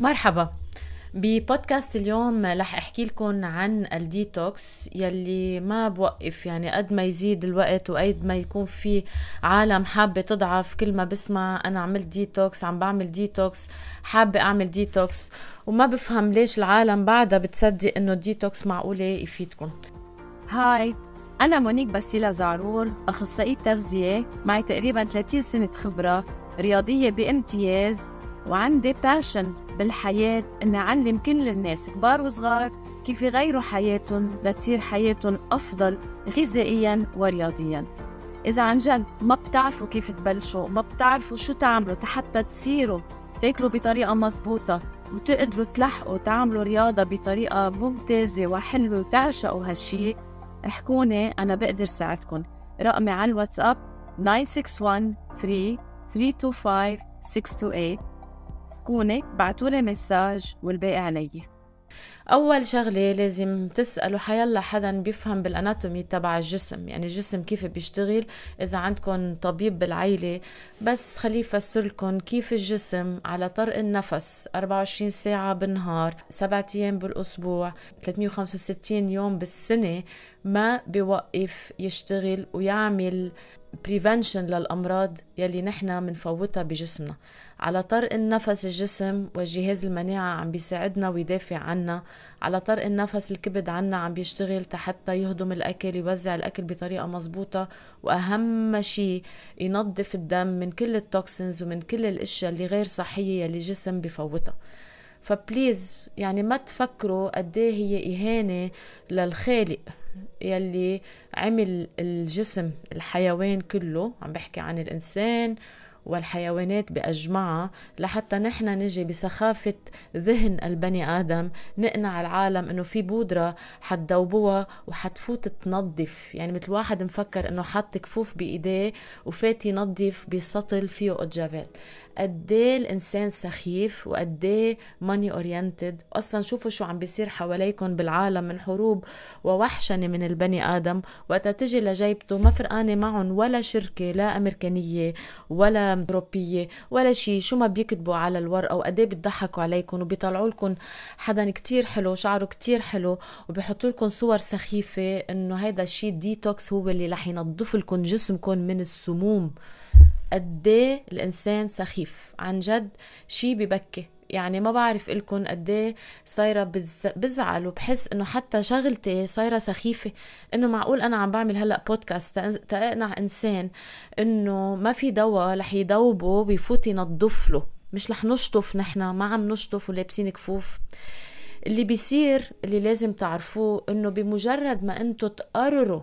مرحبا. ببودكاست اليوم رح أحكي لكم عن الديتوكس يلي ما بوقف يعني قد ما يزيد الوقت وقد ما يكون في عالم حابة تضعف. كل ما بسمع أنا عملت ديتوكس عم بعمل ديتوكس حابة أعمل ديتوكس وما بفهم ليش العالم بعدها بتصدق إنه الديتوكس معقولة يفيدكم. هاي أنا مونيك باسيلا زعرور أخصائية تغذية معي تقريبا 30 سنة خبرة رياضية بامتياز وعندي باشن بالحياة إني أعلم كل الناس كبار وصغار كيف يغيروا حياتهم لتصير حياتهم أفضل غذائيا ورياضيا. إذا عن جد ما بتعرفوا كيف تبلشوا ما بتعرفوا شو تعملوا حتى تصيروا تاكلوا بطريقة مزبوطة وتقدروا تلحقوا تعملوا رياضة بطريقة ممتازة وحلوة وتعشقوا هالشي احكوني أنا بقدر ساعدكم. رقمي على الواتساب 961 3 325 628 احكوني بعتولي مساج والباقي علي. أول شغلة لازم تسألوا حيلا حدا بيفهم بالأناتومي تبع الجسم يعني الجسم كيف بيشتغل إذا عندكم طبيب بالعيلة. بس خليه يفسر لكم كيف الجسم على طرق النفس. 24 ساعة بالنهار 7 أيام بالأسبوع 365 يوم بالسنة ما بيوقف يشتغل ويعمل prevention للأمراض يلي نحن منفوتها بجسمنا. على طرق النفس الجسم والجهاز المناعة عم بيساعدنا ويدافع عنا على طرق النفس الكبد عنا عم بيشتغل حتى يهضم الأكل يوزع الأكل بطريقة مزبوطة وأهم شيء ينظف الدم من كل ال toxins ومن كل الأشياء اللي غير صحية يلي الجسم بفوتها. فبليز يعني ما تفكروا قد هي إهانة للخالق يلي عمل الجسم الحيوان كله. عم بحكي عن الإنسان والحيوانات بأجمعها لحتى نحن نجي بسخافة ذهن البني آدم نقنع العالم إنه في بودرة حتدوبوها وحتفوت تنظف. يعني مثل واحد مفكر إنه حط كفوف بإيديه وفات ينظف بسطل فيه أوجافيل قديه الإنسان سخيف وقديه money oriented أصلا شوفوا شو عم بيصير حواليكم بالعالم من حروب ووحشنة من البني آدم. وقتا تجي لجيبته ما فرقانة معهم ولا شركة لا أمريكانية ولا أوروبية ولا شيء شو ما بيكتبوا على الورقة وقد إيه بيضحكوا عليكم وبيطلعوا لكم حدا كتير حلو شعره كتير حلو وبيحطوا لكم صور سخيفة إنه هيدا الشيء ديتوكس هو اللي رح ينظف لكم جسمكم من السموم. قد الإنسان سخيف. عن جد شيء ببكي. يعني ما بعرف لكم قد صايرة بزعل وبحس إنه حتى شغلتي صايرة سخيفة. إنه معقول أنا عم بعمل هلأ بودكاست تقنع إنسان إنه ما في دواء رح يدوبه بيفوت ينظف له مش رح نشطف نحن ما عم نشطف ولابسين كفوف. اللي بيصير اللي لازم تعرفوه إنه بمجرد ما انتو تقرروا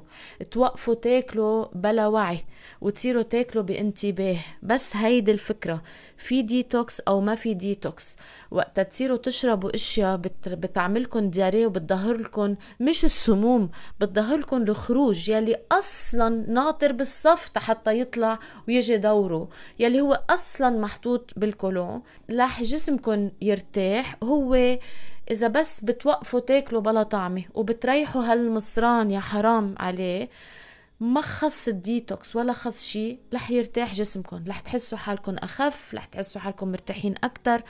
توقفوا تاكلوا بلا وعي وتصيروا تاكلوا بانتباه. بس هيدي الفكرة في ديتوكس أو ما في ديتوكس وقت تصيروا تشربوا أشياء بت... بتعملكم diarrhée وبتظهر لكم مش السموم بتظهر لكم الخروج يلي أصلا ناطر بالصف حتى يطلع ويجي دوره. يلي هو أصلا محطوط بال colon رح جسمكم يرتاح. هو إذا بس بتوقفوا تاكلوا بلا طعمة وبتريحوا هالمصران يا حرام عليه ما خص الديتوكس ولا خص شيء رح يرتاح جسمكم رح تحسوا حالكم أخف رح تحسوا حالكم مرتاحين أكتر.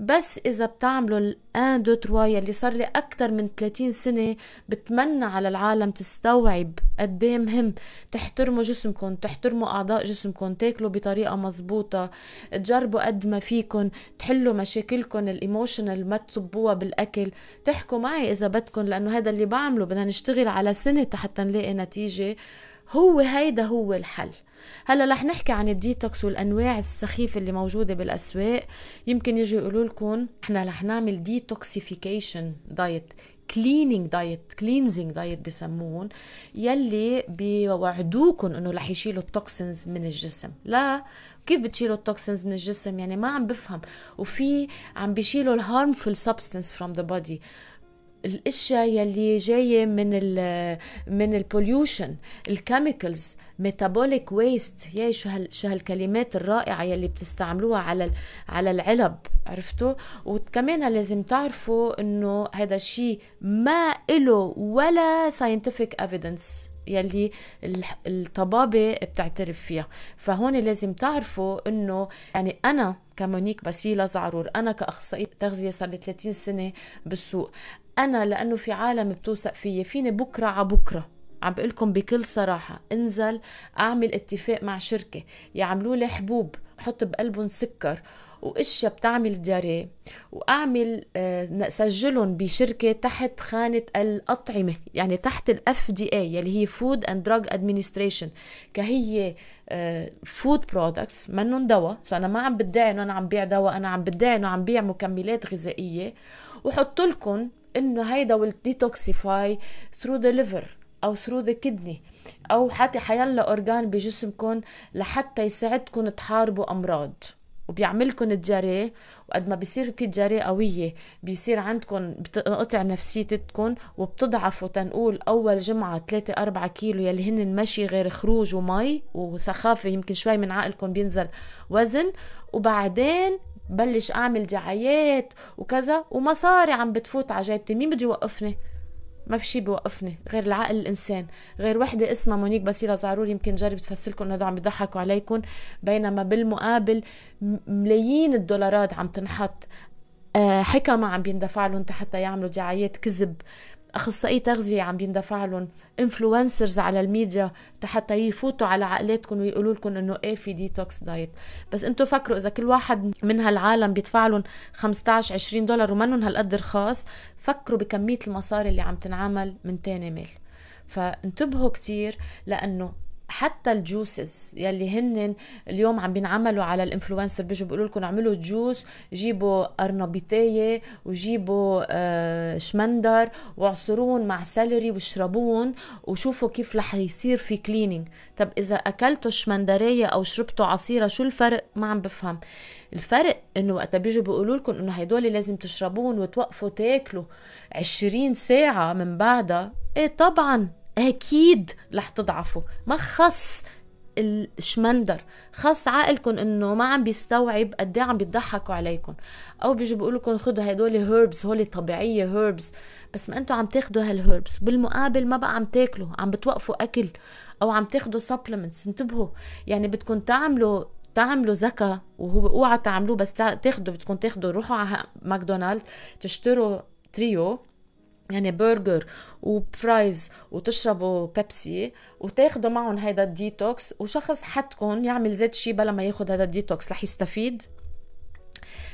بس إذا بتعملوا ال un deux trois يلي صار لي أكتر من 30 سنة بتمنى على العالم تستوعب قد إيه مهم تحترموا جسمكم تحترموا أعضاء جسمكم تاكلوا بطريقة مزبوطة تجربوا قد ما فيكم تحلوا مشاكلكم ال emotional ما تصبوها بالأكل. تحكوا معي إذا بدكم لأنه هذا اللي بعمله بدنا نشتغل على سنة حتى نلاقي نتيجة. هو هيدا هو الحل. هلا رح نحكي عن الديتوكس والأنواع السخيفة اللي موجودة بالأسواق. يمكن يجوا يقولوا لكم إحنا رح نعمل detoxification diet cleaning diet cleansing diet بسمون يلي بيوعدوكم إنه رح يشيلوا ال toxins من الجسم. لا كيف بتشيلوا ال toxins من الجسم؟ يعني ما عم بفهم. وفي عم بيشيلوا ال harmful substance from the body. الأشياء يلي جاية من ال من ال pollution ال chemicals metabolic waste يا شو هال شو هالكلمات الرائعة يلي بتستعملوها على على العلب عرفتوا؟ وكمان لازم تعرفوا إنه هذا الشيء ما له ولا scientific evidence يلي الطبابة بتعترف فيها. فهون لازم تعرفوا إنه يعني أنا كمونيك بسيلة زعرور أنا كأخصائية تغذية صار لي 30 سنة بالسوق. أنا لأنه في عالم بتوثق فيي فيني بكرة على بكرة. عم بقول لكم بكل صراحة انزل أعمل اتفاق مع شركة. يعملوا لي حبوب حط بقلبهم سكر وإشياء بتعمل diarrhée وأعمل آه، سجلهم بشركة تحت خانة الأطعمة يعني تحت ال FDA يلي هي food and drug administration كهي food products منهم دواء. so أنا ما عم بدعي إنه أنا عم بيع دواء أنا عم بدعي إنه عم بيع مكملات غذائية. وحط لكم إنه هيدا will detoxify through the liver أو through the kidney أو حتى حيلا اورجان بجسمكم لحتى يساعدكم تحاربوا أمراض. وبيعملكم الجري وقد ما بيصير في جري قوية بيصير عندكم بتنقطع نفسيتكم وبتضعفوا تنقول أول جمعة 3 4 كيلو يلي هن المشي غير خروج ومي وسخافة يمكن شوي من عقلكم بينزل وزن. وبعدين بلش أعمل دعايات وكذا ومصاري عم بتفوت على جيبتي. مين بده يوقفني؟ ما في شيء بيوقفني غير العقل الإنسان. غير وحدة اسمها مونيك بسيله زعرور يمكن جرب تفسر لكم انه عم بيضحكوا عليكم. بينما بالمقابل ملايين الدولارات عم تنحط. آه، حكمة عم بيندفع لهم حتى يعملوا دعايات كذب. أخصائي تغذية عم بيندفع لهم influencers على الميديا حتى يفوتوا على عقلاتكم ويقولوا لكم إنه إيه في detox diet بس أنتم فكروا إذا كل واحد من هالعالم بيدفع لهم 15 20 دولار ومنهم هالقد رخاص فكروا بكمية المصاري اللي عم تنعمل من تاني ميل. فانتبهوا كتير لأنه حتى ال juices يلي هن اليوم عم بينعملوا على ال influencer بيجوا بيقولوا لكم اعملوا juice جيبوا ارنبيطيه وجيبوا آه شمندر واعصرون مع celery واشربون وشوفوا كيف رح يصير في cleaning طب إذا أكلتوا شمندرية أو شربتوا عصيرة شو الفرق؟ ما عم بفهم. الفرق إنه وقت بيجوا بيقولوا لكم إنه هدول لازم تشربون وتوقفوا تاكلوا 20 ساعة من بعدها. إيه طبعا. أكيد رح تضعفوا. ما خص الشمندر خاص عقلكم إنه ما عم بيستوعب قد إيه عم بيضحكوا عليكم أو بيجوا بيقولوا لكم خذوا هدول herbs هول طبيعية herbs بس ما أنتم عم تاخذوا هال herbs بالمقابل ما بقى عم تاكلوا عم بتوقفوا أكل أو عم تاخذوا supplements انتبهوا يعني بدكم تعملوا تعملوا زكا وهو اوعى تعملوه بس تاخذوا بدكم تاخذوا روحوا على McDonald تشتروا تريو يعني burger و fries وتشربوا بيبسي وتاخدوا معهم هيدا الديتوكس وشخص حدكم يعمل زيت شي بلا ما ياخد هذا الديتوكس رح يستفيد؟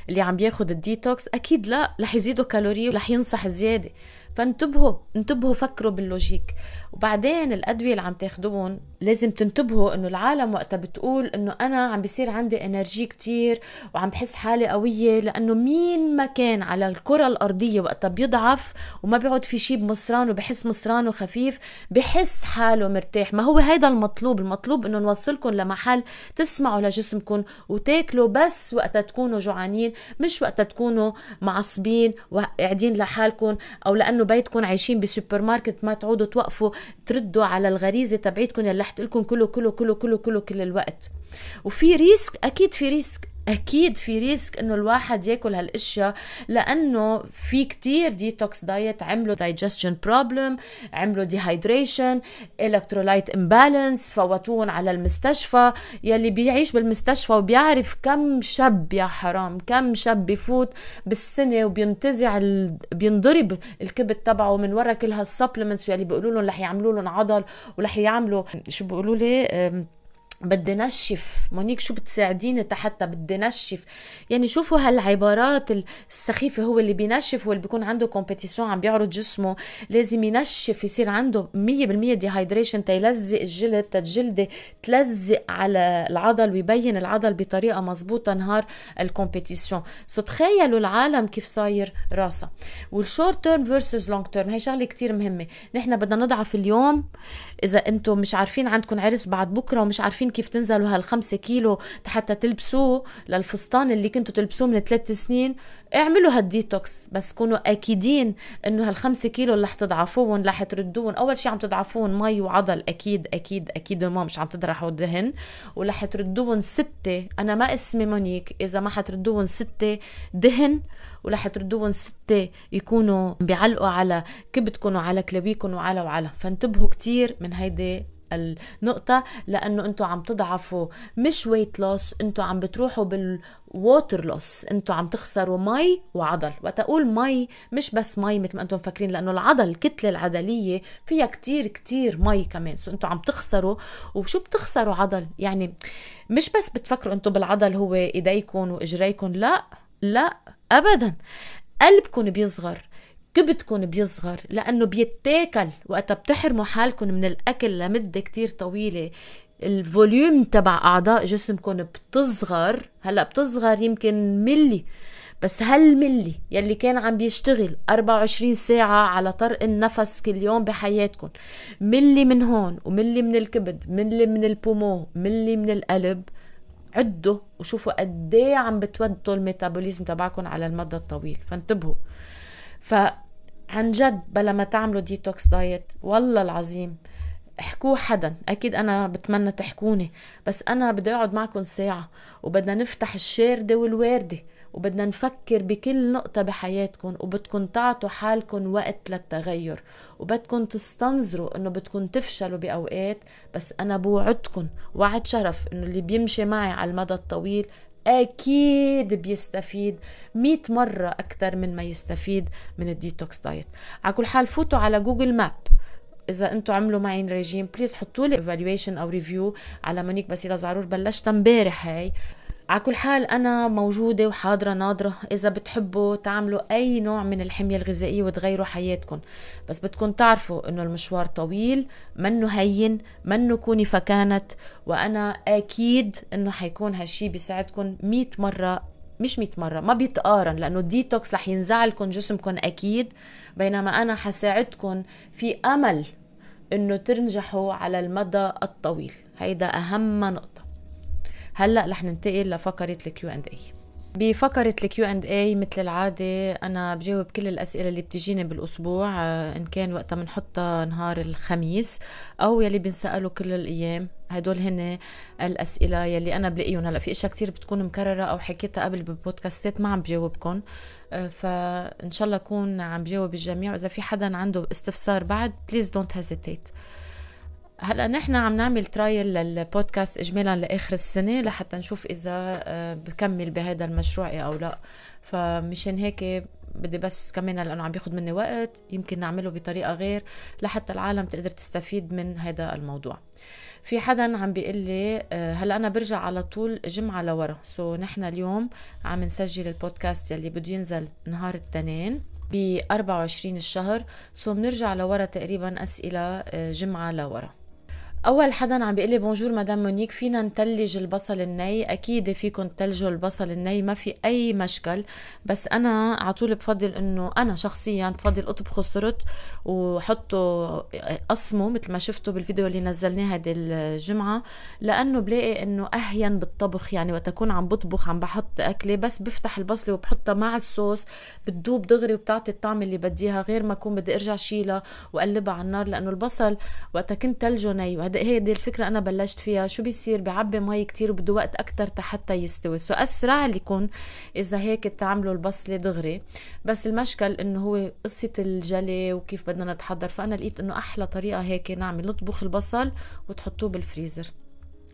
اللي عم بياخد الديتوكس أكيد لا رح يزيدوا كالوري ورح ينصح زيادة. فانتبهوا انتبهوا فكروا بال logic. وبعدين الأدوية اللي عم تاخدوهم لازم تنتبهوا إنه العالم وقتها بتقول إنه أنا عم بيصير عندي energy كتير وعم بحس حالي قوية لأنه مين ما كان على الكرة الأرضية وقتها بيضعف وما بيقعد في شيء بمصران وبحس مصرانه خفيف بحس حاله مرتاح. ما هو هيدا المطلوب المطلوب إنه نوصلكم لمحل تسمعوا لجسمكم وتاكلوا بس وقتها تكونوا جوعانين مش وقتها تكونوا معصبين وقاعدين لحالكم أو لأنه بيتكم عايشين بسوبر ماركت ما تعودوا توقفوا تردوا على الغريزة تبعيتكم يلي رح لكم كله كله كله كله كله كل الوقت. وفي risk أكيد في risk. أكيد في risk إنه الواحد ياكل هالأشياء لأنه في كتير detox diet عملوا digestion problem عملوا dehydration electrolyte imbalance بفوتوا على المستشفى. يلي بيعيش بالمستشفى وبيعرف كم شاب يا حرام كم شاب بفوت بالسنة وبينتزع ال... بينضرب الكبد تبعه من ورا كل هال supplements يلي بيقولوا لهم رح يعملوا لهم عضل ورح يعملوا شو بيقولوا لي؟ بدي نشف. مونيك شو بتساعديني حتى بدي نشف؟ يعني شوفوا هالعبارات السخيفة هو اللي بينشف واللي بيكون عنده competition عم بيعرض جسمه. لازم ينشف يصير عنده 100% dehydration تيلزق الجلد تجلده تلزق على العضل ويبين العضل بطريقة مزبوطة نهار ال competition so تخيلوا العالم كيف صاير راسها وال short term versus long term هي شغلة كتير مهمة. نحن بدنا نضعف اليوم إذا أنتم مش عارفين عندكم عرس بعد بكرة ومش عارفين كيف تنزلوا هالخمسة كيلو حتى تلبسوه للفستان اللي كنتوا تلبسوه من ثلاث سنين اعملوا هالديتوكس بس كونوا أكيدين إنه هالخمسة كيلو اللي رح تضعفوهم رح تردوهم أول شيء عم تضعفوهم مي وعضل. أكيد أكيد أكيد ما مش عم تضعفوا دهن. ورح تردوهم ستة. أنا ما اسمي مونيك. إذا ما حتردوهم ستة دهن ورح تردوهم ستة يكونوا بيعلقوا على كبدكم وعلى كلاويكم وعلى وعلى. فانتبهوا كتير من هيدي النقطة لأنه أنتوا عم تضعفوا مش weight loss أنتوا عم بتروحوا بال water loss أنتوا عم تخسروا مي وعضل. وقت أقول مي مش بس مي مثل ما أنتم مفكرين لأنه العضل الكتلة العضلية فيها كتير كتير مي كمان. so أنتوا عم تخسروا. وشو بتخسروا عضل؟ يعني مش بس بتفكروا أنتوا بالعضل هو إيديكم وإجريكم لا لا أبدا. قلبكم بيصغر. كبدكم بيصغر؟ لأنه بيتاكل. وقتها بتحرموا حالكم من الأكل لمدة كتير طويلة. ال volume تبع أعضاء جسمكم بتصغر. هلأ بتصغر يمكن ملي. بس هالملي يلي كان عم بيشتغل 24 ساعة على طرق النفس كل يوم بحياتكم. ملي من هون وملي من الكبد ملي من ال fr: poumon ملي من القلب عدوا وشوفوا قد عم بتودوا ال métabolisme تبعكم على المدى الطويل. فانتبهوا. فعن جد بلا ما تعملوا detox diet والله العظيم. احكوا حدا. أكيد أنا بتمنى تحكوني. بس أنا بدي أقعد معكم ساعة وبدنا نفتح الشاردة والواردة وبدنا نفكر بكل نقطة بحياتكم وبدكم تعطوا حالكم وقت للتغير. وبدكم تستنظروا إنه بدكم تفشلوا بأوقات بس أنا بوعدكم. وعد شرف إنه اللي بيمشي معي على المدى الطويل أكيد بيستفيد. مئة مرة أكثر من ما يستفيد من الديتوكس دايت. على كل حال فوتوا على جوجل ماب. إذا أنتم عملوا معي ريجيم بليز حطوا لي ايفالويشن أو ريفيو على مونيك بسيلة زعرور. بلشت امبارح هاي. على كل حال أنا موجودة وحاضرة ناظرة إذا بتحبوا تعملوا أي نوع من الحمية الغذائية وتغيروا حياتكم. بس بدكم تعرفوا إنه المشوار طويل منه هين منه كوني فكانت وأنا أكيد إنه حيكون هالشي بيساعدكم مئة مرة مش 100 مرة ما بيتقارن لأنه الديتوكس رح ينزعلكم جسمكم أكيد. بينما أنا حساعدكم في أمل إنه تنجحوا على المدى الطويل. هيدا أهم نقطة. هلأ رح ننتقل لفقرة ال Q and A بفقرة ال Q and A مثل العادة أنا بجاوب كل الأسئلة اللي بتجيني بالأسبوع آه، إن كان وقتها بنحطها نهار الخميس أو يلي بنسأله كل الأيام. هدول هن الأسئلة يلي أنا بلاقيهم. هلأ في أشياء كتير بتكون مكررة أو حكيتها قبل بال podcastات ما عم بجاوبكم آه، فإن شاء الله أكون عم بجاوب الجميع. وإذا في حدا عنده استفسار بعد please don't hesitate هلا نحن عم نعمل trial لل podcast اجمالا لآخر السنة لحتى نشوف إذا آه، بكمل بهذا المشروع أو لا. فمشان هيك بدي بس كمان لأنه عم بياخذ مني وقت يمكن نعمله بطريقة غير لحتى العالم تقدر تستفيد من هذا الموضوع. في حدا عم بيقول لي آه، هلا أنا برجع على طول جمعة لورا. so نحن اليوم عم نسجل البودكاست يلي بده ينزل نهار الاثنين ب 24 الشهر. so بنرجع لورا تقريبا أسئلة آه، جمعة لورا. أول حدا عم بيقول لي bonjour madame مونيك فينا نتلج البصل الني. أكيد فيكم تلجوا البصل الني ما في أي مشكل. بس أنا على طول بفضل إنه أنا شخصيا بفضل اطبخه صرت وحطه قسمه مثل ما شفتوا بالفيديو اللي نزلناه هيدي الجمعة لأنه بلاقي إنه أهين بالطبخ. يعني وقت أكون عم بطبخ عم بحط أكلة بس بفتح البصلة وبحطها مع الصوص بتدوب دغري وبتعطي الطعم اللي بديها غير ما أكون بدي أرجع شيلها وأقلبها على النار لأنه البصل وقت كنت تلجه ني هي دي الفكرة أنا بلشت فيها. شو بيصير؟ بعبي مي كتير وبده وقت أكتر حتى يستوي. so أسرع لكم إذا هيك تعملوا البصلة دغري بس المشكل إنه هو قصة الجلي وكيف بدنا نتحضر. فأنا لقيت إنه أحلى طريقة هيك نعمل. نطبخ البصل وتحطوه بالفريزر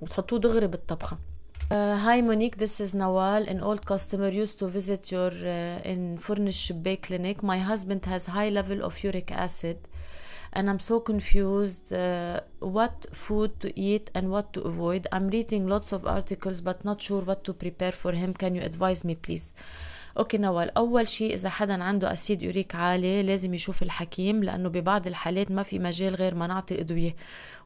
وتحطوه دغري بالطبخة. Uh, hi Monique, this is Nawal, an old customer used to visit your uh, in Furnish Shibbe clinic. My husband has high level of uric acid. And I'm so confused uh, what food to eat and what to avoid. I'm reading lots of articles but not sure what to prepare for him. Can you advise me please? okay نوال. أول شيء إذا حدا عنده acide urique عالي لازم يشوف الحكيم لأنه ببعض الحالات ما في مجال غير ما نعطي ادويه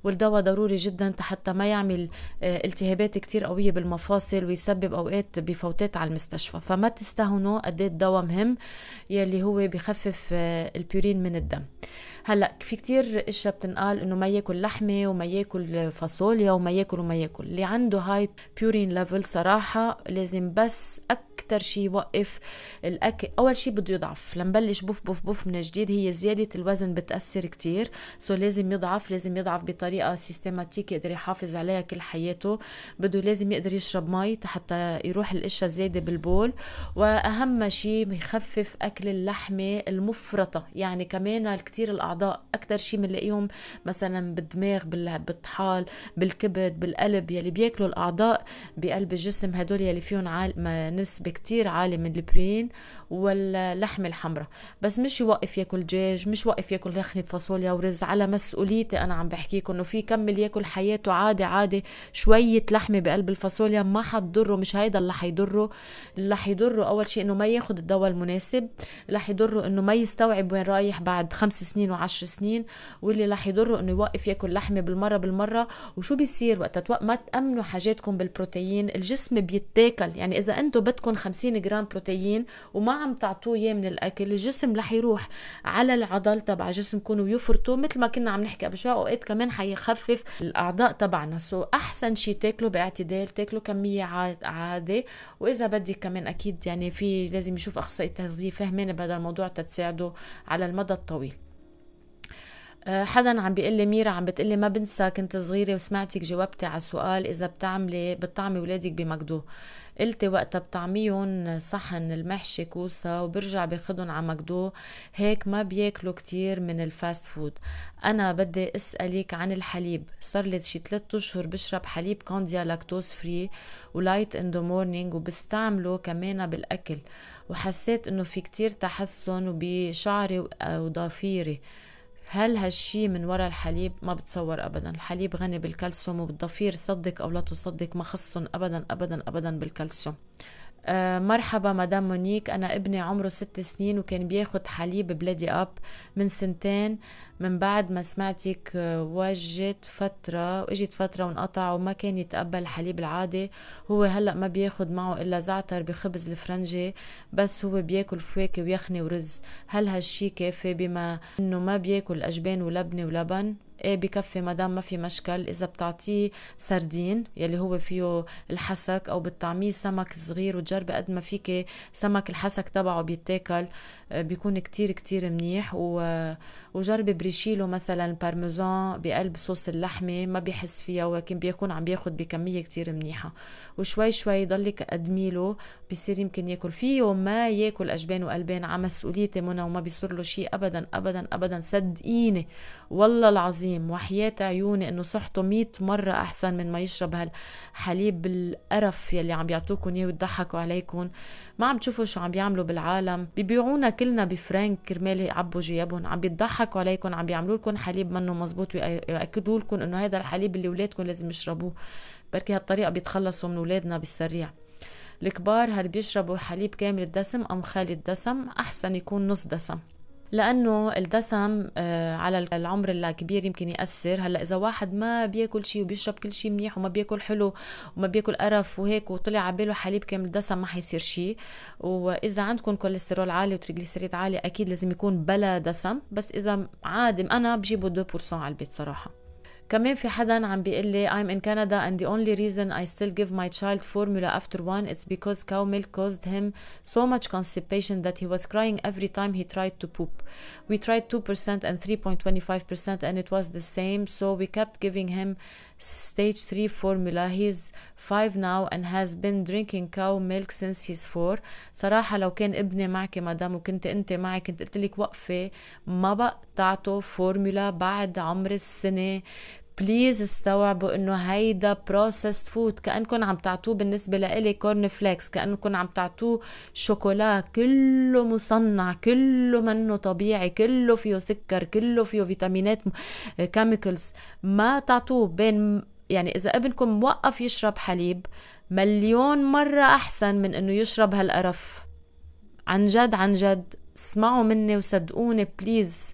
والدواء ضروري جدا حتى ما يعمل آه، التهابات كتير قوية بالمفاصل ويسبب أوقات بفوتوا على المستشفى. فما تستهونوا قد إيه الدواء مهم يلي هو بخفف آه، البيورين من الدم. هلأ في كتير إشياء بتنقال إنه ما يأكل لحمة وما يأكل فاصوليا وما يأكل وما يأكل. اللي عنده high purine level صراحة لازم بس أكثر أكتر شيء يوقف الأكل. أول شيء بده يضعف. لنبلش بوف بوف بوف من جديد هي زيادة الوزن بتأثر كتير. so لازم يضعف لازم يضعف بطريقة systematic يقدر يحافظ عليها كل حياته. بده لازم يقدر يشرب مي حتى يروح الأشياء زياده بالبول. وأهم شيء يخفف أكل اللحمة المفرطة. يعني كمان كتير الأعضاء أكثر شيء بنلاقيهم مثلا بالدماغ بالطحال بالكبد بالقلب. يلي بياكلوا الأعضاء بقلب الجسم هدول يلي فيهم عال... نسبة كتير عاليه من البرين واللحمة الحمراء. بس مش يوقف ياكل دجاج مش يوقف ياكل يخنة فاصوليا ورز على مسؤوليتي أنا عم بحكيكم إنه في كمل ياكل حياته عادي عادي شوية لحمة بقلب الفاصوليا ما حتضره مش هيدا اللي حيضره. اللي حيضره أول شيء إنه ما ياخد الدواء المناسب اللي حيضره إنه ما يستوعب وين رايح بعد خمس سنين وعشر سنين واللي رح يضره إنه يوقف ياكل لحمة بالمرة بالمرة. وشو بيصير وقت؟ ما تأمنوا حاجاتكم بالبروتين الجسم بيتاكل. يعني إذا أنتم بدكم 50 جرام بروتين وما عم تعطوه إياه من الأكل الجسم رح يروح على العضل تبع جسمكم ويفرطوا. مثل ما كنا عم نحكي قبل شوي أوقات كمان حيخفف الأعضاء تبعنا. so أحسن شيء تاكلوا باعتدال تاكلوا كمية عادي وإذا بدي كمان أكيد يعني في لازم يشوف أخصائي تغذية فهمان بهذا الموضوع تتساعده على المدى الطويل. آه، حدا عم بيقول لي ميرا عم بتقلي ما بنسى كنت صغيرة وسمعتك جاوبتي على سؤال إذا بتعملي بتطعمي ولادك ب McDo. قلتي وقتها بطعميهم صحن المحشي كوسة وبرجع باخدهم على McDo هيك ما بياكلوا كتير من ال fast food. أنا بدي أسألك عن الحليب. صار لي شي ثلاثة أشهر بشرب حليب Candia lactose free و light in the morning وبستعمله كمان بالأكل. وحسيت إنه في كتير تحسن وبشعري وضفيري. هل هالشي من وراء الحليب؟ ما بتصور ابدا. الحليب غني بالكالسيوم وبالضفير. صدق أو لا تصدق ما خصهم ابدا ابدا ابدا بالكالسيوم. آه، مرحبا مدام مونيك. أنا ابني عمره ست سنين وكان بياخد حليب بلادي أب من سنتين. من بعد ما سمعتك آه، وجت فترة واجت فترة وانقطع وما كان يتقبل الحليب العادي. هو هلأ ما بياخد معه إلا زعتر بخبز الفرنجي بس هو بياكل فواكه ويخني ورز. هل هالشي كافي بما إنه ما بياكل أجبان ولبنة ولبن؟ إيه بكفي مدام ما في مشكل. إذا بتعطيه سردين يلي هو فيه الحسك أو بتطعميه سمك صغير وتجربي قد ما فيك سمك الحسك تبعه بيتاكل. آه، بيكون كتير كتير منيح و... وجربي برشي له مثلا بارميزان بقلب صوص اللحمة ما بيحس فيها ولكن بيكون عم بياخد بكمية كتير منيحة. وشوي شوي ضلك قدميله بصير يمكن ياكل فيه ما ياكل أجبان وقلبان. على مسؤوليتي منى وما بيصير له شيء أبدا أبدا أبدا. صدقيني والله العظيم وحياة عيوني إنه صحته مية مرة أحسن من ما يشرب هالحليب القرف يلي عم بيعطوكم إياه ويضحكوا عليكم ما عم تشوفوا شو عم بيعملوا بالعالم. بيبيعونا كلنا بفرانك كرمال يعبوا جيابهم. عم بيضحكوا عليكم عم بيعملوا لكم حليب منه مزبوط ويأكدوا لكم إنه هذا الحليب اللي اولادكم لازم يشربوه. بركي هالطريقة بيتخلصوا من أولادنا بالسريع. الكبار هل بيشربوا حليب كامل الدسم أم خالي الدسم؟ أحسن يكون نص دسم. لأنه الدسم آه، على العمر الكبير يمكن يأثر. هلأ إذا واحد ما بياكل شيء وبيشرب كل شيء منيح وما بياكل حلو وما بياكل قرف وهيك وطلع على حليب كامل دسم ما حيصير شيء وإذا عندكم كوليسترول عالي و triglyceride عالي أكيد لازم يكون بلا دسم. بس إذا عادي أنا بجيبه 2% على البيت صراحة. كمان في حدا عم بيقول لي I'm in Canada and the only reason I still give my child formula after one it's because cow milk caused him so much constipation that he was crying every time he tried to poop. We tried 2% and 3.25% and it was the same so we kept giving him stage 3 formula he's 5 now and has been drinking cow milk since he's 4 صراحة لو كان ابني معك مدام وكنت انت معي كنت قلت لك وقفة ما تعطوا فورمولا بعد عمر السنة. please استوعبوا إنه هيدا processed food كانكم عم تعطوه بالنسبة لإلي corn flakes كانكم عم تعطوه شوكولا. كله مصنع كله منه طبيعي كله فيه سكر كله فيه فيتامينات chemicals ما تعطوه بين يعني إذا ابنكم موقف يشرب حليب مليون مرة أحسن من إنه يشرب هالقرف. عن جد عن جد. اسمعوا مني وصدقوني please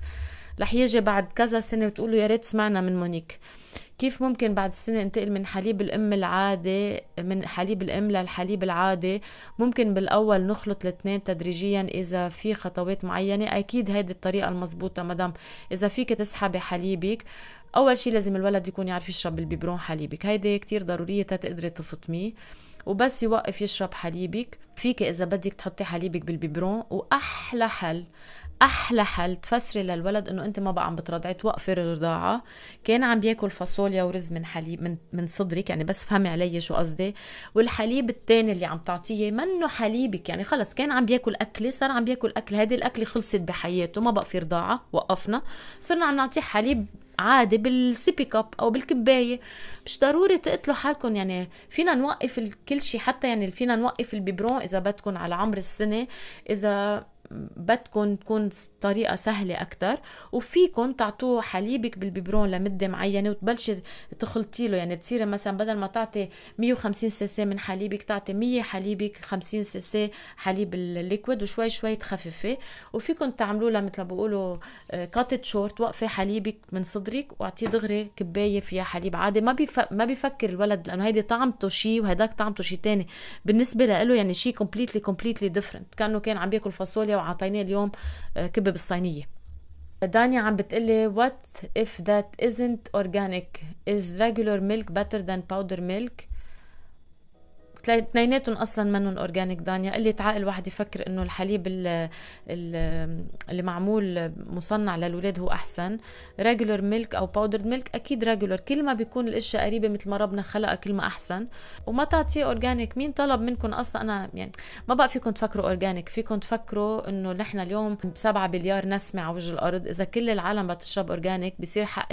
رح يجي بعد كذا سنة وتقولوا يا ريت سمعنا من مونيك. كيف ممكن بعد السنة انتقل من حليب الأم العادي من حليب الأم للحليب العادي ممكن بالأول نخلط الاثنين تدريجيا إذا في خطوات معينة. أكيد هيدي الطريقة المضبوطة مدام. إذا فيك تسحبي حليبك أول شيء لازم الولد يكون يعرف يشرب ال biberon حليبك. هيدي كتير ضرورية تقدري تفطميه. وبس يوقف يشرب حليبك. فيك إذا بدك تحطي حليبك بالبيبرون. وأحلى حل أحلى حل تفسري للولد إنه أنت ما بقى عم بترضعي توقفي الرضاعة. كان عم بياكل فاصوليا ورز من حليب من من صدرك يعني بس فهمي علي شو قصدي. والحليب الثاني اللي عم تعطيه منه حليبك. يعني خلص كان عم بياكل أكلة صار عم بياكل اكل هذه الأكلة خلصت بحياته ما بقى في رضاعة وقفنا. صرنا عم نعطيه حليب عادي بالسيبي كاب أو بالكباية. مش ضروري تقتلوا حالكم يعني فينا نوقف كل شيء حتى يعني فينا نوقف ال biberon إذا بدكم على عمر السنة. إذا بدكم تكون طريقة سهلة أكتر وفيكم تعطوه حليبك بال biberon لمدة معينة وتبلشي تخلطي له. يعني تصيري مثلا بدل ما تعطي 150 سي من حليبك تعطي 100 حليبك 50 سي حليب ال liquid وشوي شوي تخففي. وفيكم تعملوا لها مثل ما بيقولوا cut it short وقفي حليبك من صدرك واعطيه دغري كباية فيها حليب عادي. ما. ما بيفكر الولد لأنه هيدي طعمته شيء وهداك طعمته شيء تاني. بالنسبة له يعني شيء completely completely different كأنه كان عم بياكل فاصوليا وعطيناه اليوم آه، كبه بالصينيه دانيا عم بتقلي what if that isn't organic is regular milk better than powder milk اثنيناتهم أصلا منهم organic دانيا. قلة عقل واحد يفكر إنه الحليب اللي, اللي معمول مصنع للاولاد هو أحسن. regular milk أو powder milk أكيد regular كل ما بيكون الإشياء قريبة مثل ما ربنا خلقها كل ما أحسن. وما تعطيه organic مين؟ طلب منكم أصلا. أنا يعني ما بقى فيكم تفكروا organic فيكم تفكروا إنه نحن اليوم 7 مليار نسمه على وجه الأرض. إذا كل العالم بتشرب organic بصير حق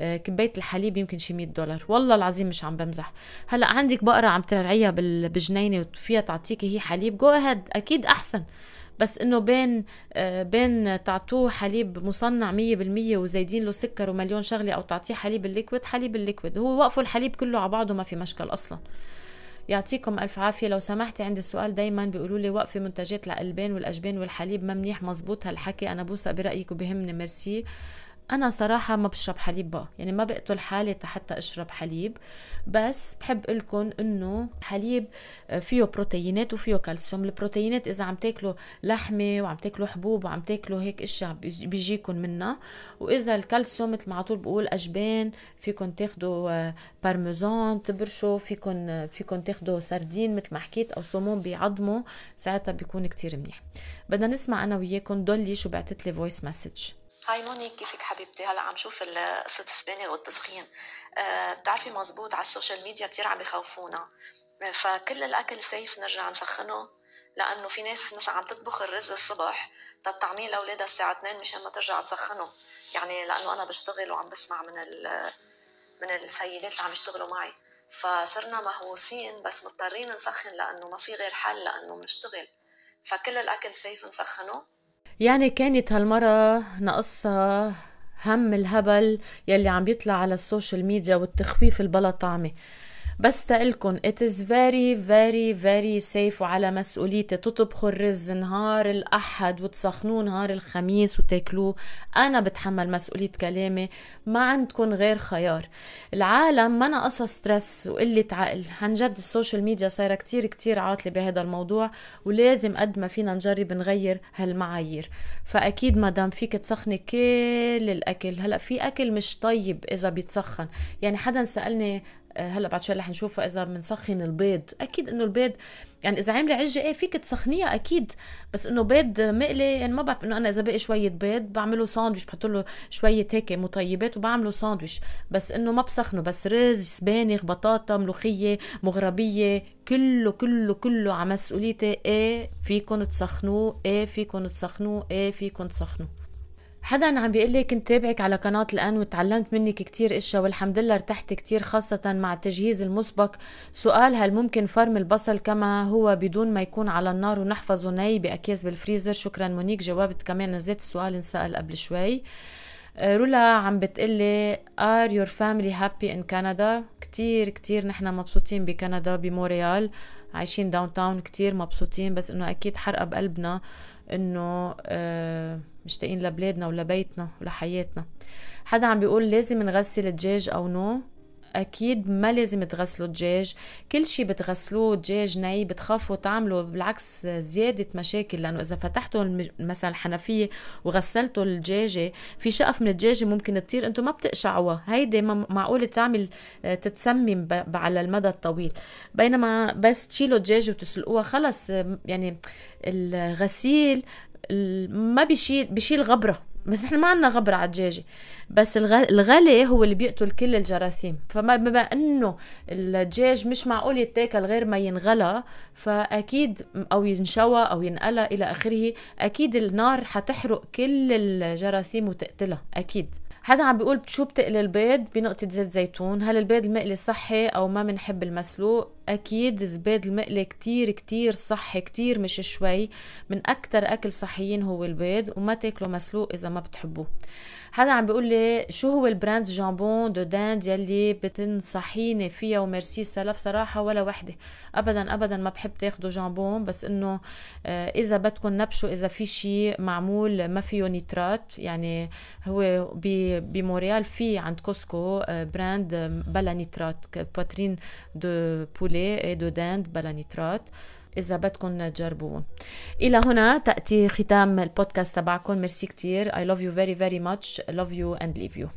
آه، كباية الحليب يمكن شي 100 دولار. والله العظيم مش عم بمزح. هلأ عندك بقرة عم ترعيها بجنينة وفيها تعطيكي هي حليب. go ahead أكيد أحسن. بس إنه بين آه، بين تعطوه حليب مصنع 100% وزايدين له سكر ومليون شغلة أو تعطيه حليب ال liquid حليب ال liquid. هو وقفوا الحليب كله على بعضه ما في مشكل أصلا. يعطيكم ألف عافية. لو سمحتي عندي سؤال دايما بيقولوا لي وقفي منتجات الالبان والأجبان والحليب ما منيح مزبوط هالحكي. أنا بوثق برأيك وبهمني ميرسي. أنا صراحة ما بشرب حليب بقى يعني ما بقتل حالي حتى أشرب حليب بس بحب لكم إنه حليب آه، فيه بروتينات وفيه كالسيوم البروتينات إذا عم تاكلوا لحمة وعم تاكلوا حبوب وعم تاكلوا هيك إشياء بيجيكم منها. وإذا الكالسيوم مثل ما على طول بقول أجبان فيكم تاخذوا بارميزان تبرشوا فيكم فيكم تاخذوا سردين مثل ما حكيت أو saumon بعظمه ساعتها بيكون كتير منيح. بدنا نسمع أنا وياكم دولي شو بعثت لي voice message hi مونيك كيفك حبيبتي؟ هلا عم شوف قصة السبانخ والتسخين. أه بتعرفي مزبوط على ال social media كثير عم يخوفونا. فكل الأكل safe نرجع نسخنه لأنه في ناس مثلا عم تطبخ الرز الصبح تطعميه لأولادها الساعة 2 مشان ما ترجع تسخنه. يعني لأنه أنا بشتغل وعم بسمع من من السيدات اللي عم يشتغلوا معي. فصرنا مهووسين بس مضطرين نسخن لأنه ما في غير حل لأنه بنشتغل. فكل الأكل safe نسخنه. يعني كانت هالمرة ناقصها هالهبل يلي عم بيطلع على ال social media والتخويف البلا طعمه بس بقلكن it is very very very safe وعلى مسؤوليتي. تطبخوا الرز نهار الأحد وتسخنوه نهار الخميس وتاكلوه. أنا بتحمل مسؤولية كلامي. ما عندكم غير خيار. العالم ما ناقصها stress وقلة عقل. عن جد ال social media صايرة كتير كتير عاطلة بهذا الموضوع ولازم قد ما فينا نجرب نغير هالمعايير. فأكيد مدام فيك تسخني كل الأكل. هلأ في أكل مش طيب إذا بيتسخن. يعني حدا سألني هلا بعد شوي رح نشوفها إذا بنسخن البيض. أكيد إنه البيض يعني إذا عاملة عجة إيه فيك تسخنيها أكيد بس إنه بيض مقلي يعني ما بعرف إنه أنا إذا بقي شوية بيض بعمله ساندويش بحط له شوية هيك مطيبات وبعمله ساندويش بس إنه ما بسخنه بس رز سبانخ بطاطا ملوخية مغربية كله كله كله على مسؤوليتي إيه فيكم تسخنوه إيه فيكم تسخنوه إيه فيكم تسخنوه. حدا عم بيقول لي كنت تابعك على قناة الآن وتعلمت منك كتير إشياء والحمد لله ارتحت كتير خاصة مع التجهيز المسبق. سؤال هل ممكن فرم البصل كما هو بدون ما يكون على النار ونحفظه ني بأكياس بالفريزر؟ شكرا مونيك جاوبت كمان. نزلت السؤال انسأل قبل شوي. آه، رولا عم بتقلي are your family happy in Canada? كتير كتير نحن مبسوطين بكندا بمونريال. عايشين downtown كتير مبسوطين بس إنه أكيد حرقة بقلبنا إنه آه مشتاقين لبلادنا ولبيتنا ولحياتنا حدا عم بيقول لازم نغسل الدجاج أو نو أكيد ما لازم تغسلوا الدجاج. كل شيء بتغسلوه دجاج ني بتخافوا تعملوا بالعكس زيادة مشاكل لأنه إذا فتحتوا مثلا الحنفية وغسلتوا الدجاجة في شقف من الدجاجة ممكن تطير أنتم ما بتقشعوها. هيدي معقول تعمل آه، تتسمم على المدى الطويل. بينما بس تشيلوا الدجاجه وتسلقوها خلص يعني الغسيل ما بيشيل بيشيل غبرة. بس إحنا ما عندنا غبرة على الدجاجة. بس الغلي هو اللي بيقتل كل الجراثيم. فما بما إنه الدجاج مش معقول يتاكل غير ما ينغلى فأكيد أو ينشوى أو ينقلى إلى آخره أكيد النار حتحرق كل الجراثيم وتقتلها أكيد. حدا عم بيقول شو بتقلي البيض؟ بنقطة زيت زيتون. هل البيض المقلي صحي أو ما بنحب المسلوق أكيد البيض المقلي كتير كتير صحي كتير مش شوي. من أكتر أكل صحيين هو البيض وما تاكلوا مسلوق إذا ما بتحبوه. حدا عم بيقول لي شو هو ال brand jambon de dinde يلي بتنصحيني فيها وميرسي سلف صراحة ولا وحدة. ابدا ابدا ما بحب تاخذوا jambon بس إنه آه، إذا بدكم نبشوا إذا في شيء معمول ما فيه نيترات يعني هو بمونريال في عند Costco آه، brand بلا نيترات poitrine de poulet de dinde بلا نيترات. إذا بدكم تجربوهم إلى هنا تأتي ختام البودكاست تبعكم ميرسي كتير. I love you very very much. Love you and leave you.